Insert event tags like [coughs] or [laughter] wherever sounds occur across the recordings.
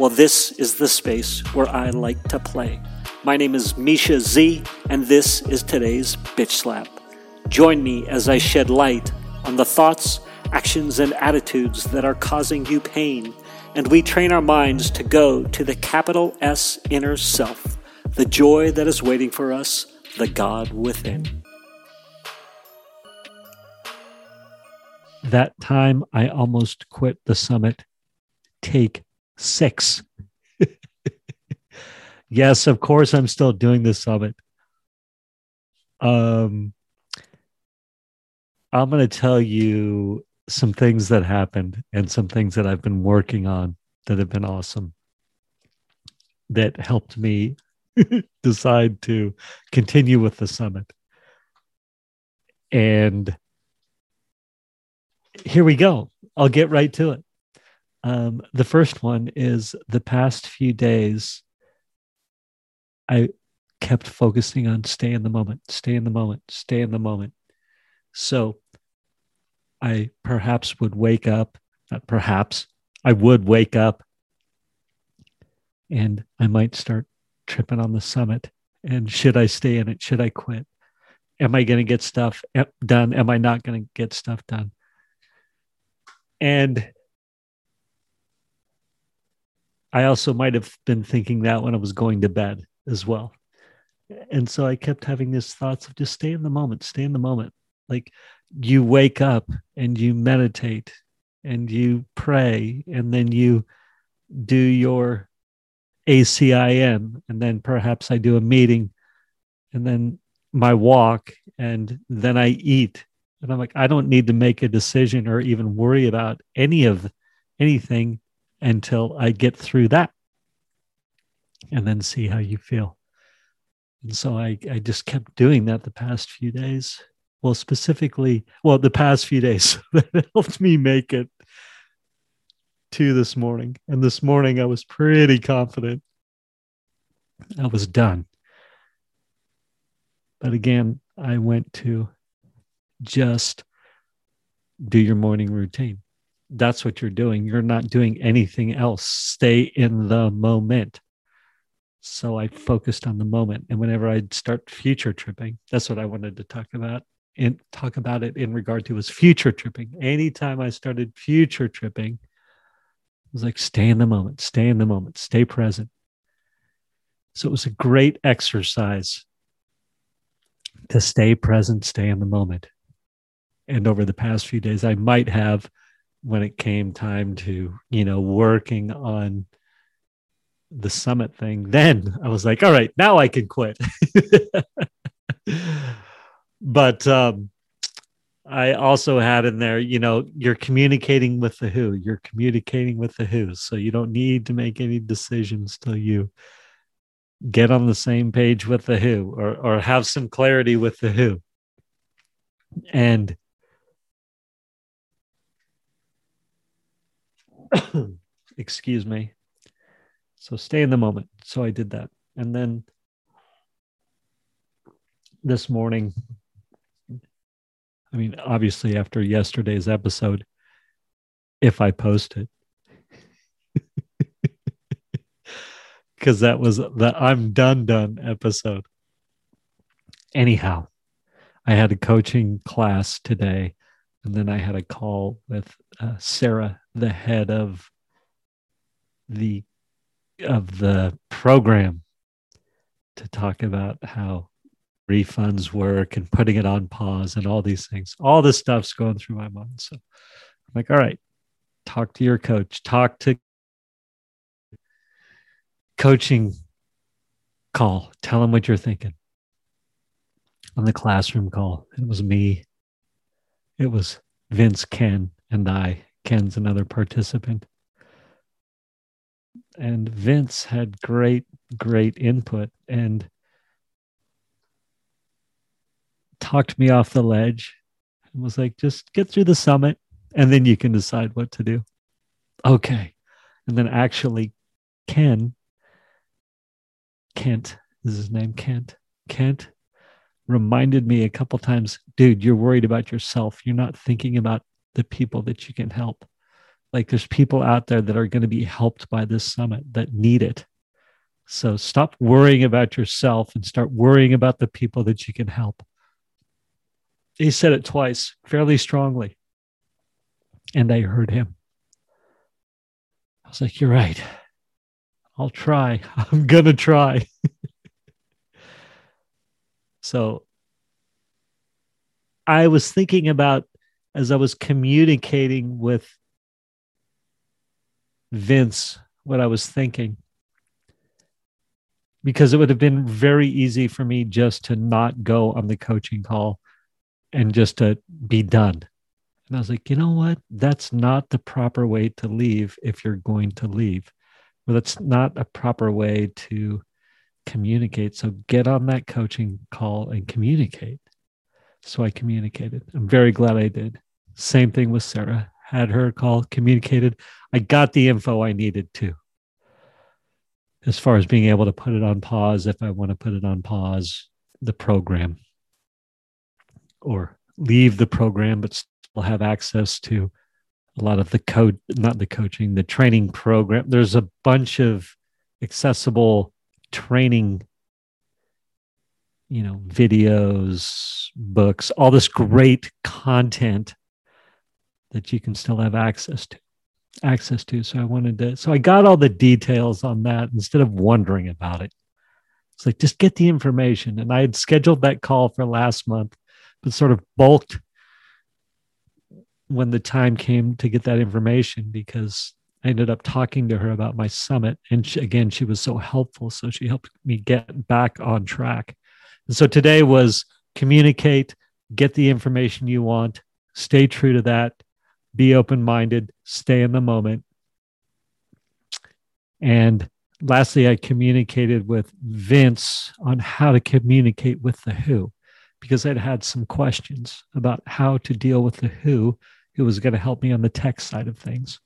Well, this is the space where I like to play. My name is Misha Z, and this is today's Bitch Slap. Join me as I shed light on the thoughts, actions, and attitudes that are causing you pain, and we train our minds to go to the capital S inner self, the joy that is waiting for us, the God within. That time I almost quit the summit. Take six. [laughs] yes, of course, I'm still doing the summit. Um, I'm going to tell you some things that happened and some things that I've been working on that have been awesome that helped me [laughs] decide to continue with the summit. And here we go. I'll get right to it. Um, the first one is the past few days, I kept focusing on stay in the moment, stay in the moment, stay in the moment. So I perhaps would wake up, not perhaps, I would wake up and I might start tripping on the summit. And should I stay in it? Should I quit? Am I going to get stuff done? Am I not going to get stuff done? And I also might have been thinking that when I was going to bed as well. And so I kept having these thoughts of just stay in the moment, stay in the moment. Like you wake up and you meditate and you pray and then you do your ACIM and then perhaps I do a meeting and then my walk and then I eat and I'm like I don't need to make a decision or even worry about any of anything until I get through that and then see how you feel. And so I, I just kept doing that the past few days. Well specifically well the past few days [laughs] that helped me make it to this morning. And this morning i was pretty confident i was done. But again i went to just do your morning routine that's what you're doing you're not doing anything else stay in the moment so i focused on the moment and whenever i'd start future tripping that's what i wanted to talk about and talk about it in regard to was future tripping. Anytime I started future tripping, it was like stay in the moment, stay in the moment, stay present. So it was a great exercise to stay present, stay in the moment. And over the past few days, I might have, when it came time to, you know, working on the summit thing, then I was like, all right, now I can quit. [laughs] but um, I also had in there, you know, you're communicating with the who, you're communicating with the who. So you don't need to make any decisions till you get on the same page with the who or, or have some clarity with the who. And [coughs] excuse me. So stay in the moment. So I did that. And then this morning, I mean, obviously, after yesterday's episode, if I post it, [laughs] because that was the I'm done done episode. Anyhow, I had a coaching class today, and then I had a call with uh, Sarah, the head of the of the program, to talk about how refunds work and putting it on pause and all these things. All this stuff's going through my mind. So I'm like, all right, talk to your coach, talk to coaching call, tell them what you're thinking. On the classroom call, it was me, it was Vince, Ken, and I. Ken's another participant. and Vince had great, great input and talked me off the ledge and was like, just get through the summit and then you can decide what to do. Okay. And then actually, Ken, Kent is his name, Kent, Kent reminded me a couple times, dude, you're worried about yourself. You're not thinking about the people that you can help. Like there's people out there that are going to be helped by this summit that need it. So stop worrying about yourself and start worrying about the people that you can help. He said it twice, fairly strongly. And I heard him. I was like, You're right. I'll try. [laughs] I'm going to try. [laughs] so I was thinking about as I was communicating with Vince what I was thinking. Because it would have been very easy for me just to not go on the coaching call and just to be done. And I was like, you know what? That's not the proper way to leave if you're going to leave. Well, that's not a proper way to communicate. So get on that coaching call and communicate. So I communicated. I'm very glad I did. Same thing with Sarah. Had her call, communicated. I got the info I needed to. As far as being able to put it on pause, if I want to put it on pause, the program, or leave the program, but still have access to a lot of the code, not the coaching, the training program. There's a bunch of accessible training you know videos books all this great content that you can still have access to access to so i wanted to so i got all the details on that instead of wondering about it it's like just get the information and i had scheduled that call for last month but sort of bulked when the time came to get that information because I ended up talking to her about my summit. And she, again, she was so helpful. So she helped me get back on track. And so today was communicate, get the information you want, stay true to that, be open minded, stay in the moment. And lastly, I communicated with Vince on how to communicate with the WHO because I'd had some questions about how to deal with the WHO, who was going to help me on the tech side of things.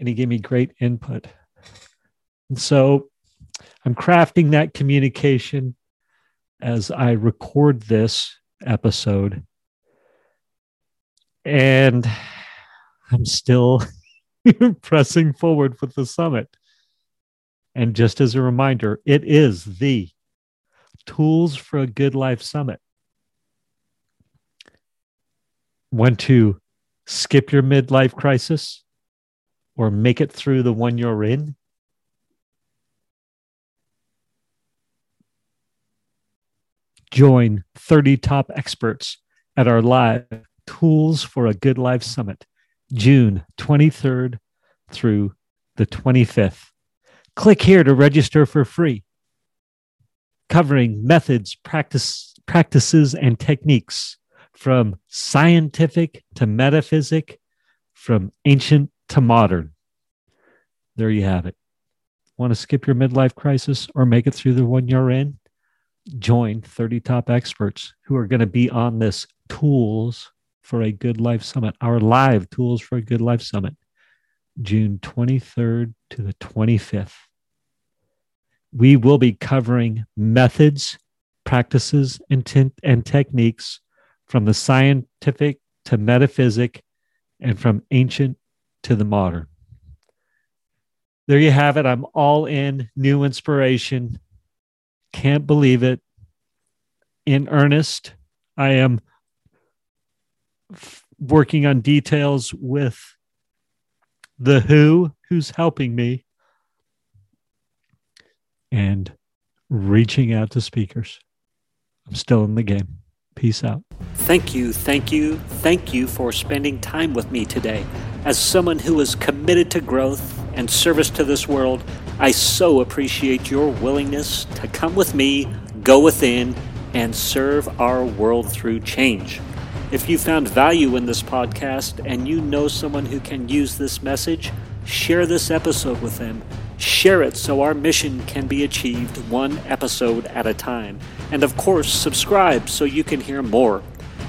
And he gave me great input. And so I'm crafting that communication as I record this episode. And I'm still [laughs] pressing forward with the summit. And just as a reminder, it is the Tools for a Good Life Summit. Want to skip your midlife crisis or make it through the one you're in? Join 30 top experts at our live Tools for a Good Life Summit, June 23rd through the 25th. Click here to register for free, covering methods, practice, practices, and techniques from scientific to metaphysic, from ancient to modern. There you have it. Want to skip your midlife crisis or make it through the one you're in? Join 30 top experts who are going to be on this Tools for a Good Life Summit, our live Tools for a Good Life Summit, June 23rd to the 25th. We will be covering methods, practices, and, and techniques from the scientific to metaphysic and from ancient to the modern. There you have it. I'm all in new inspiration can't believe it. In earnest, I am f- working on details with the WHO, who's helping me, and reaching out to speakers. I'm still in the game. Peace out. Thank you, thank you, thank you for spending time with me today. As someone who is committed to growth and service to this world, I so appreciate your willingness to come with me, go within, and serve our world through change. If you found value in this podcast and you know someone who can use this message, share this episode with them. Share it so our mission can be achieved one episode at a time. And of course, subscribe so you can hear more.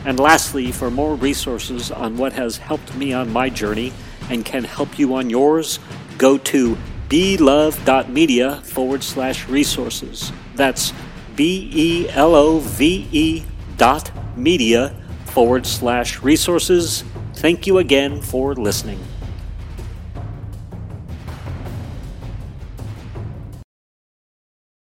And lastly, for more resources on what has helped me on my journey and can help you on yours, go to belove.media forward slash resources. That's B E L O V E dot media forward slash resources. Thank you again for listening.